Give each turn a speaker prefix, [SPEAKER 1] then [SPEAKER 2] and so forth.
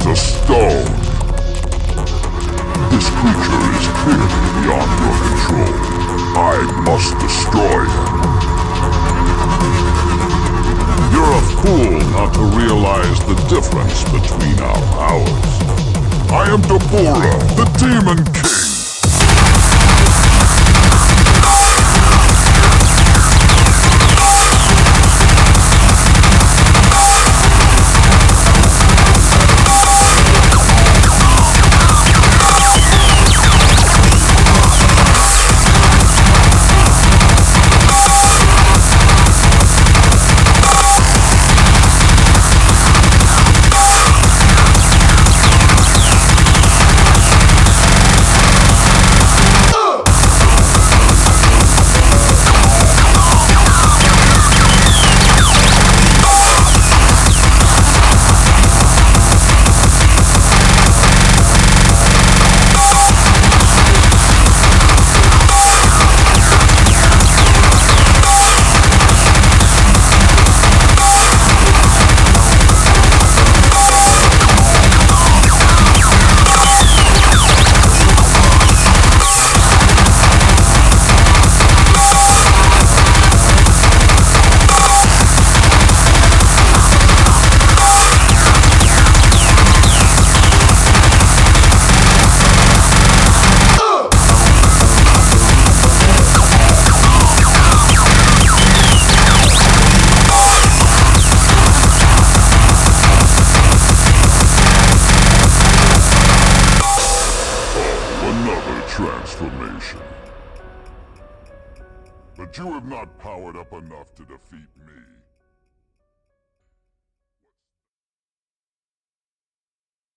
[SPEAKER 1] to stone. This creature is clearly beyond your control. I must destroy him. You're a fool not to realize the difference between our powers. I am Dabura, the Demon King! Transformation. But you have not powered up enough to defeat me.